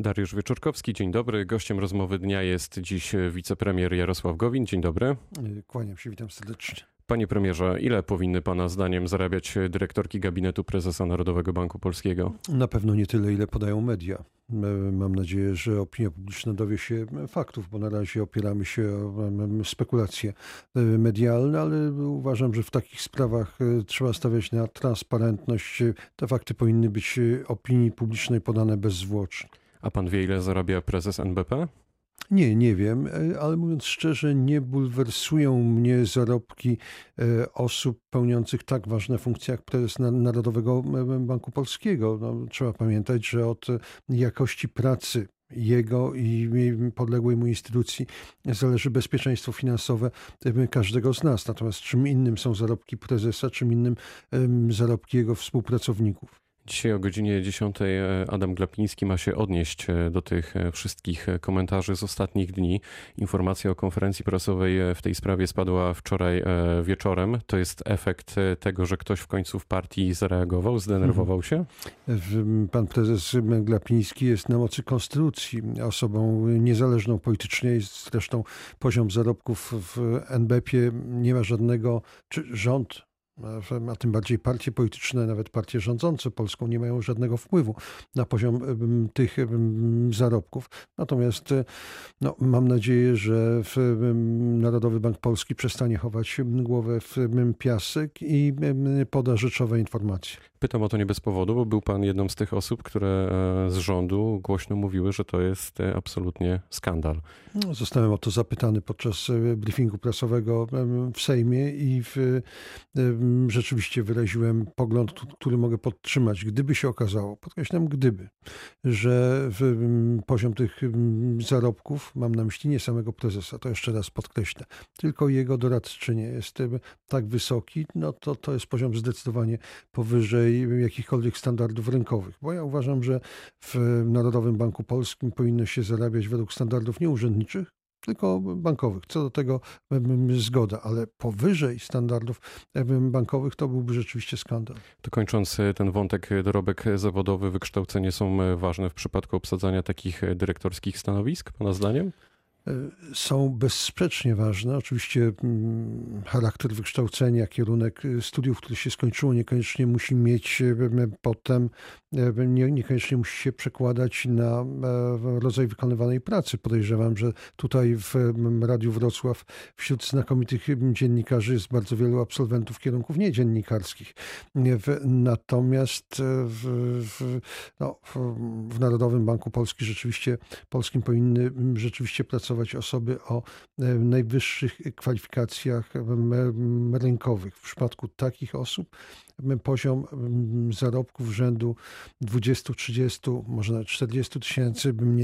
Dariusz Wieczorkowski, dzień dobry. Gościem rozmowy dnia jest dziś wicepremier Jarosław Gowin. Dzień dobry. Kłaniam się, witam serdecznie. Panie premierze, ile powinny Pana zdaniem zarabiać dyrektorki gabinetu prezesa Narodowego Banku Polskiego? Na pewno nie tyle, ile podają media. Mam nadzieję, że opinia publiczna dowie się faktów, bo na razie opieramy się o spekulacje medialne, ale uważam, że w takich sprawach trzeba stawiać na transparentność. Te fakty powinny być opinii publicznej podane bezzwłocznie. A pan wie, ile zarabia prezes NBP? Nie, nie wiem, ale mówiąc szczerze, nie bulwersują mnie zarobki e, osób pełniących tak ważne funkcje jak prezes Narodowego Banku Polskiego. No, trzeba pamiętać, że od jakości pracy jego i podległej mu instytucji zależy bezpieczeństwo finansowe każdego z nas. Natomiast czym innym są zarobki prezesa, czym innym zarobki jego współpracowników. Dzisiaj o godzinie 10 e, Adam Glapiński ma się odnieść e, do tych e, wszystkich komentarzy z ostatnich dni. Informacja o konferencji prasowej w tej sprawie spadła wczoraj wieczorem. To jest efekt tego, że ktoś w końcu w partii zareagował, zdenerwował się? Pan prezes Glapiński jest na mocy konstytucji osobą niezależną politycznie. Zresztą poziom zarobków w NBP nie ma żadnego, czy rząd a tym bardziej partie polityczne, nawet partie rządzące Polską nie mają żadnego wpływu na poziom tych zarobków. Natomiast e, no, mam nadzieję, że Narodowy Bank Polski przestanie chować głowę w piasek i poda rzeczowe informacje. Pytam o to nie bez powodu, bo był pan jedną z tych osób, które e, z rządu głośno mówiły, że to jest e, absolutnie skandal. No, zostałem o to zapytany podczas briefingu prasowego w Sejmie i w rzeczywiście wyraziłem pogląd, który mogę podtrzymać. Gdyby się okazało, podkreślam gdyby, że poziom tych zarobków, mam na myśli nie samego prezesa, to jeszcze raz podkreślę, tylko jego doradczynie jest tak wysoki, no to to jest poziom zdecydowanie powyżej jakichkolwiek standardów rynkowych. Bo ja uważam, że w Narodowym Banku Polskim powinno się zarabiać według standardów nieurzędniczych, tylko bankowych. Co do tego zgoda, ale powyżej standardów bankowych to byłby rzeczywiście skandal. To kończąc e, ten wątek, e, dorobek zawodowy, wykształcenie są e, ważne w przypadku obsadzania takich dyrektorskich stanowisk, Pana zdaniem? Są bezsprzecznie ważne. Oczywiście mm, charakter wykształcenia, kierunek studiów, który się skończyło, niekoniecznie musi mieć potem, niekoniecznie musi się przekładać na rodzaj wykonywanej pracy. Podejrzewam, że tutaj w Radiu Wrocław wśród znakomitych dziennikarzy jest bardzo wielu absolwentów kierunków niedziennikarskich. Natomiast w, w, no, w Narodowym Banku Polskim rzeczywiście, Polskim powinny rzeczywiście pracować osoby o e, najwyższych kwalifikacjach rynkowych. W przypadku takich osób poziom zarobków rzędu 20, 30, może nawet 40 tysięcy bym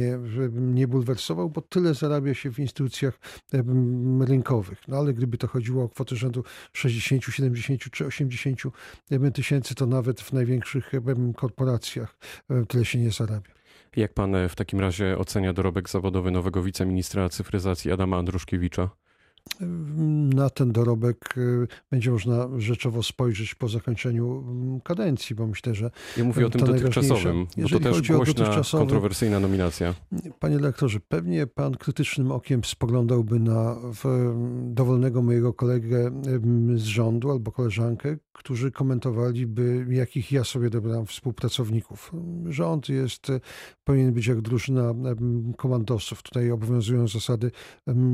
nie, bulwersował, bo tyle zarabia się w instytucjach rynkowych. No ale gdyby to chodziło o kwotę rzędu 60, 70 czy 80 tysięcy, to nawet w największych korporacjach tyle się nie zarabia. Jak pan e, w takim razie ocenia dorobek zawodowy nowego wiceministra cyfryzacji Adama Andruszkiewicza? Na ten dorobek y, będzie można rzeczowo spojrzeć po zakończeniu mm, kadencji, bo myślę, że. Ja mówię o tym dotychczasowym, bo to też głośna, kontrowersyjna nominacja. Panie lektorze, pewnie pan krytycznym okiem spoglądałby na dowolnego mojego kolegę z rządu albo koleżankę, którzy komentowaliby, jakich ja sobie dobrałem współpracowników. Rząd jest, powinien być jak drużyna komandosów. Tutaj obowiązują zasady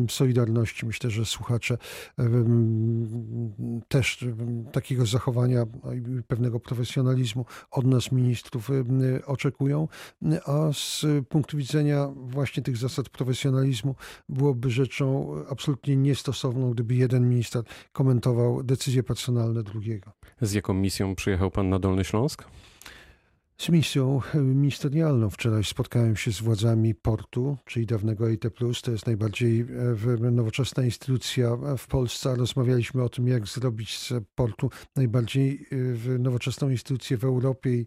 solidarności. Myślę, że słuchacze też takiego zachowania i pewnego profesjonalizmu od nas ministrów oczekują, a z punktu widzenia właśnie tych zasad profesjonalizmu byłoby rzeczą absolutnie niestosowną, gdyby jeden minister komentował decyzje personalne drugiego. Z jaką misją przyjechał pan na Dolny Śląsk? Z misją ministerialną. Wczoraj spotkałem się z władzami portu, czyli dawnego EIT+. To jest najbardziej e, nowoczesna instytucja w Polsce. Rozmawialiśmy o tym, jak zrobić z portu najbardziej e, nowoczesną instytucję w Europie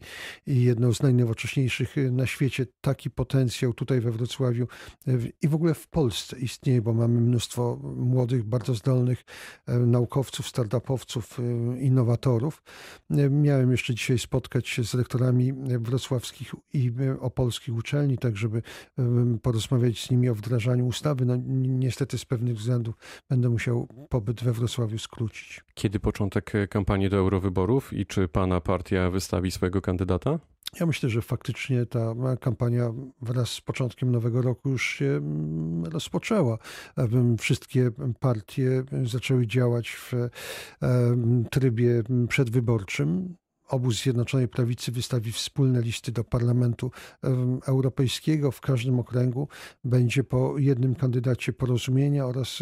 i jedną z najnowocześniejszych na świecie. Taki potencjał tutaj we Wrocławiu e, i w ogóle w Polsce istnieje, bo mamy mnóstwo młodych, bardzo zdolnych naukowców, startupowców, innowatorów. Miałem jeszcze dzisiaj spotkać się z rektorami wrocławskich i opolskich uczelni, tak żeby porozmawiać z nimi o wdrażaniu ustawy. No, niestety z pewnych względów będę musiał pobyt we Wrocławiu skrócić. Kiedy początek kampanii do eurowyborów i czy pana partia wystawi swojego kandydata? Ja myślę, że faktycznie ta kampania wraz z początkiem nowego roku już się rozpoczęła. Wszystkie partie zaczęły działać w trybie przedwyborczym obóz Zjednoczonej Prawicy wystawi wspólne listy do Parlamentu Europejskiego. W każdym okręgu będzie po jednym kandydacie porozumienia oraz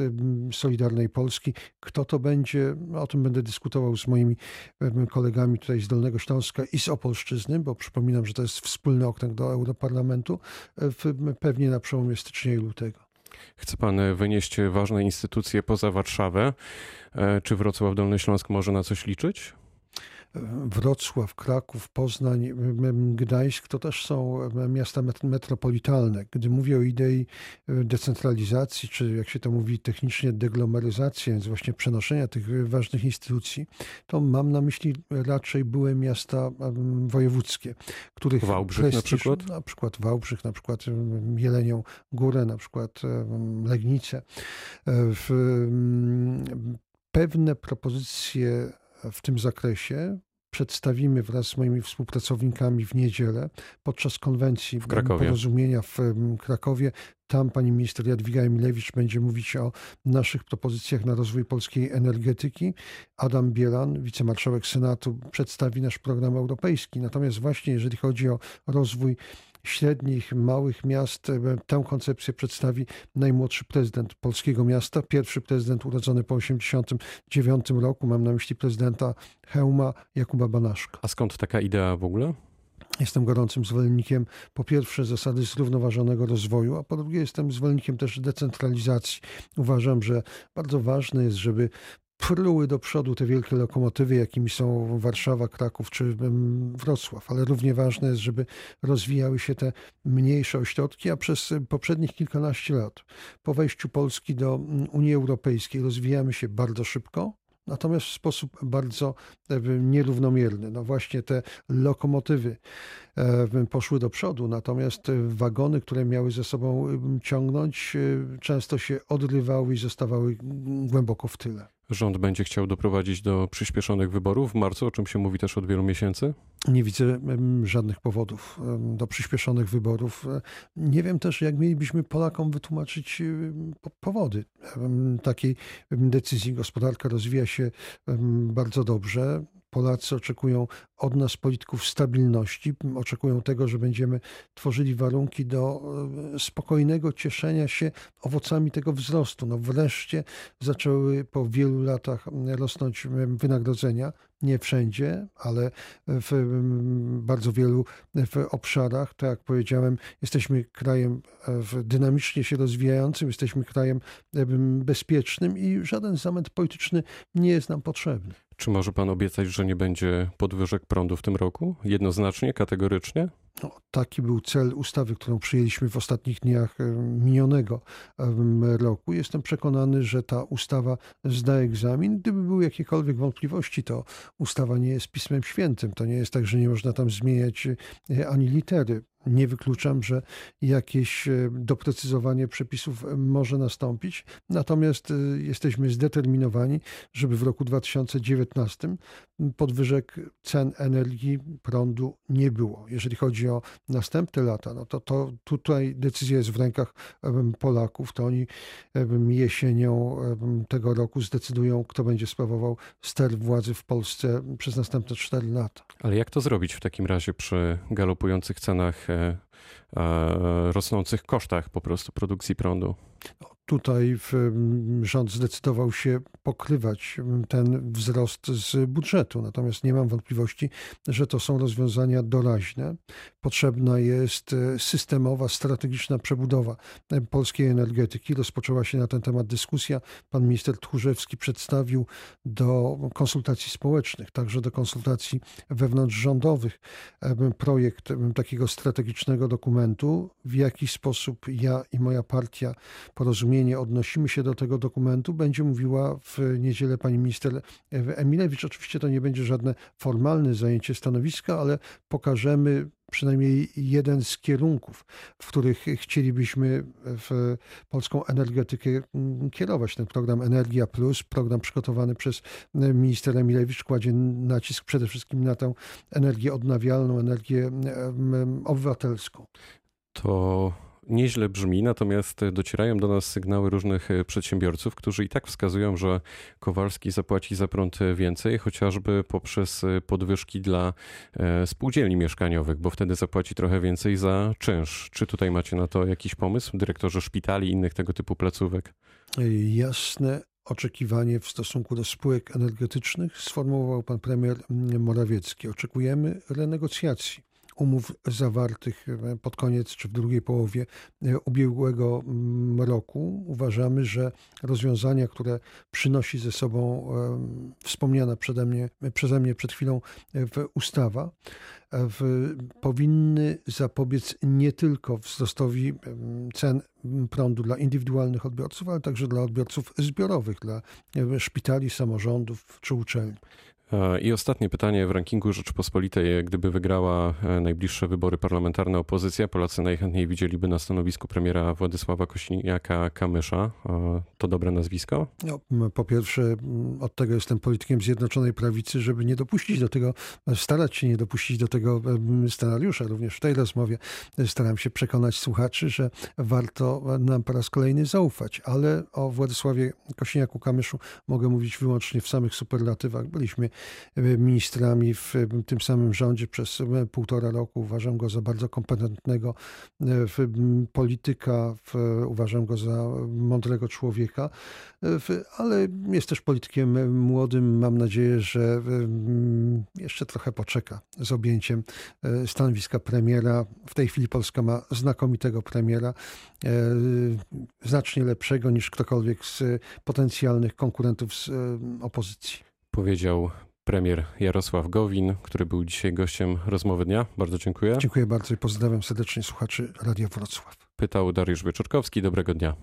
Solidarnej Polski. Kto to będzie? O tym będę dyskutował z moimi kolegami tutaj z Dolnego Śląska i z Opolszczyzny, bo przypominam, że to jest wspólny okręg do Europarlamentu, pewnie na przełomie stycznia i lutego. Chce pan wynieść ważne instytucje poza Warszawę. E, czy Wrocław Dolny Śląsk może na coś liczyć? Wrocław, Kraków, Poznań, Gdańsk to też są miasta metropolitalne. Gdy mówię o idei e, decentralizacji, czy jak się to mówi technicznie deglomeryzacji, więc właśnie przenoszenia tych ważnych instytucji, to mam na myśli raczej były miasta wojewódzkie, których Wałbrzych prestiż, na przykład? Na przykład Wałbrzych, na przykład Jelenią Górę, na przykład Legnicę. W pewne propozycje w tym zakresie przedstawimy wraz z moimi współpracownikami w niedzielę podczas konwencji w Krakowie. porozumienia w Krakowie. Tam pani minister Jadwiga Emilewicz będzie mówić o naszych propozycjach na rozwój polskiej energetyki. Adam Bielan, wicemarszałek Senatu, przedstawi nasz program europejski. Natomiast właśnie jeżeli chodzi o rozwój średnich, małych miast. E, tę koncepcję przedstawi najmłodszy prezydent polskiego miasta, pierwszy prezydent urodzony po 1989 roku. Mam na myśli prezydenta Hełma Jakuba Banaszka. A skąd taka idea w ogóle? Jestem gorącym zwolennikiem po pierwsze zasady zrównoważonego rozwoju, a po drugie jestem zwolennikiem też decentralizacji. Uważam, że bardzo ważne jest, żeby pruły do przodu te wielkie lokomotywy, jakimi są Warszawa, Kraków czy Wrocław, ale równie ważne jest, żeby rozwijały się te mniejsze ośrodki, a przez poprzednich kilkanaście lat po wejściu Polski do Unii Europejskiej rozwijamy się bardzo szybko, natomiast w sposób bardzo nierównomierny. No właśnie te lokomotywy poszły do przodu, natomiast wagony, które miały ze sobą ciągnąć, e, często się odrywały i zostawały głęboko w tyle rząd będzie chciał doprowadzić do przyspieszonych wyborów w marcu, o czym się mówi też od wielu miesięcy? Nie widzę żadnych powodów do przyspieszonych wyborów. Nie wiem też, jak mielibyśmy Polakom wytłumaczyć powody takiej decyzji. Gospodarka rozwija się bardzo dobrze. Polacy oczekują od nas, polityków, stabilności, oczekują tego, że będziemy tworzyli warunki do e, spokojnego cieszenia się owocami tego wzrostu. No wreszcie zaczęły po wielu latach rosnąć wynagrodzenia nie wszędzie, ale w bardzo wielu w obszarach. Tak jak powiedziałem, jesteśmy krajem dynamicznie się rozwijającym, jesteśmy krajem bezpiecznym i żaden zamęt polityczny nie jest nam potrzebny. Czy może pan obiecać, że nie będzie podwyżek prądu w tym roku? Jednoznacznie, kategorycznie? No, taki był cel ustawy, którą przyjęliśmy w ostatnich dniach minionego roku. Jestem przekonany, że ta ustawa zda egzamin. Gdyby były jakiekolwiek wątpliwości, to ustawa nie jest pismem świętym. To nie jest tak, że nie można tam zmieniać e, ani litery. Nie wykluczam, że jakieś e, doprecyzowanie przepisów może nastąpić, natomiast e, jesteśmy zdeterminowani, żeby w roku 2019 podwyżek cen energii, prądu nie było. Jeżeli chodzi o następne lata, no to, to tutaj decyzja jest w rękach Polaków. To oni jesienią tego roku zdecydują, kto będzie sprawował ster władzy w Polsce przez następne 4 lata. Ale jak to zrobić w takim razie przy galopujących cenach ja. Rosnących kosztach po prostu produkcji prądu. Tutaj rząd zdecydował się pokrywać ten wzrost z budżetu. Natomiast nie mam wątpliwości, że to są rozwiązania doraźne. Potrzebna jest e, systemowa, strategiczna przebudowa e, polskiej energetyki. Rozpoczęła się na ten temat dyskusja. Pan minister Tchórzewski przedstawił do konsultacji społecznych, także do konsultacji wewnątrzrządowych e, projekt takiego strategicznego dokumentu, w jaki sposób ja i moja partia porozumienie, odnosimy się do tego dokumentu, będzie mówiła w niedzielę pani minister Emilewicz. Oczywiście to nie będzie żadne formalne zajęcie stanowiska, ale pokażemy przynajmniej jeden z kierunków, w których chcielibyśmy w polską energetykę mm, kierować. Ten program Energia Plus, program przygotowany przez minister Emilewicz, kładzie nacisk przede wszystkim na tę energię odnawialną, energię obywatelską. To nieźle brzmi, natomiast docierają do nas sygnały różnych e, przedsiębiorców, którzy i tak wskazują, że Kowalski zapłaci za prąd więcej, chociażby poprzez e, podwyżki dla e, spółdzielni mieszkaniowych, bo wtedy zapłaci trochę więcej za czynsz. Czy tutaj macie na to jakiś pomysł, dyrektorze szpitali innych tego typu placówek? Jasne oczekiwanie w stosunku do spółek energetycznych sformułował pan premier Morawiecki. Oczekujemy renegocjacji umów zawartych e, pod koniec czy w drugiej połowie e, ubiegłego mm, roku. Uważamy, że rozwiązania, które przynosi ze sobą e, wspomniana przeze mnie, przeze mnie przed chwilą ustawa, w, powinny zapobiec nie tylko wzrostowi cen prądu dla indywidualnych odbiorców, ale także dla odbiorców zbiorowych, dla szpitali, samorządów czy uczelni. E, I ostatnie pytanie w rankingu Rzeczypospolitej. Gdyby wygrała e, najbliższe wybory parlamentarne opozycja, Polacy najchętniej widzieliby na stanowisku premiera Władysława Kośniaka-Kamysza. E, to dobre nazwisko? No, po pierwsze, od tego jestem politykiem Zjednoczonej Prawicy, żeby nie dopuścić do tego, starać się nie dopuścić do tego scenariusza. Również w tej rozmowie staram się przekonać słuchaczy, że warto nam po raz kolejny zaufać. Ale o Władysławie Kośniaku-Kamyszu mogę mówić wyłącznie w samych superlatywach. Byliśmy ministrami w tym samym rządzie przez półtora roku. Uważam go za bardzo kompetentnego polityka, uważam go za mądrego człowieka, ale jest też politykiem młodym. Mam nadzieję, że jeszcze trochę poczeka z objęciem e, stanowiska premiera. W tej chwili Polska ma znakomitego premiera, e, znacznie lepszego niż ktokolwiek z potencjalnych konkurentów z e, opozycji. Powiedział premier Jarosław Gowin, który był dzisiaj gościem rozmowy dnia. Bardzo dziękuję. Dziękuję bardzo i pozdrawiam serdecznie słuchaczy Radia Wrocław. Pytał Dariusz Wieczorkowski. Dobrego dnia.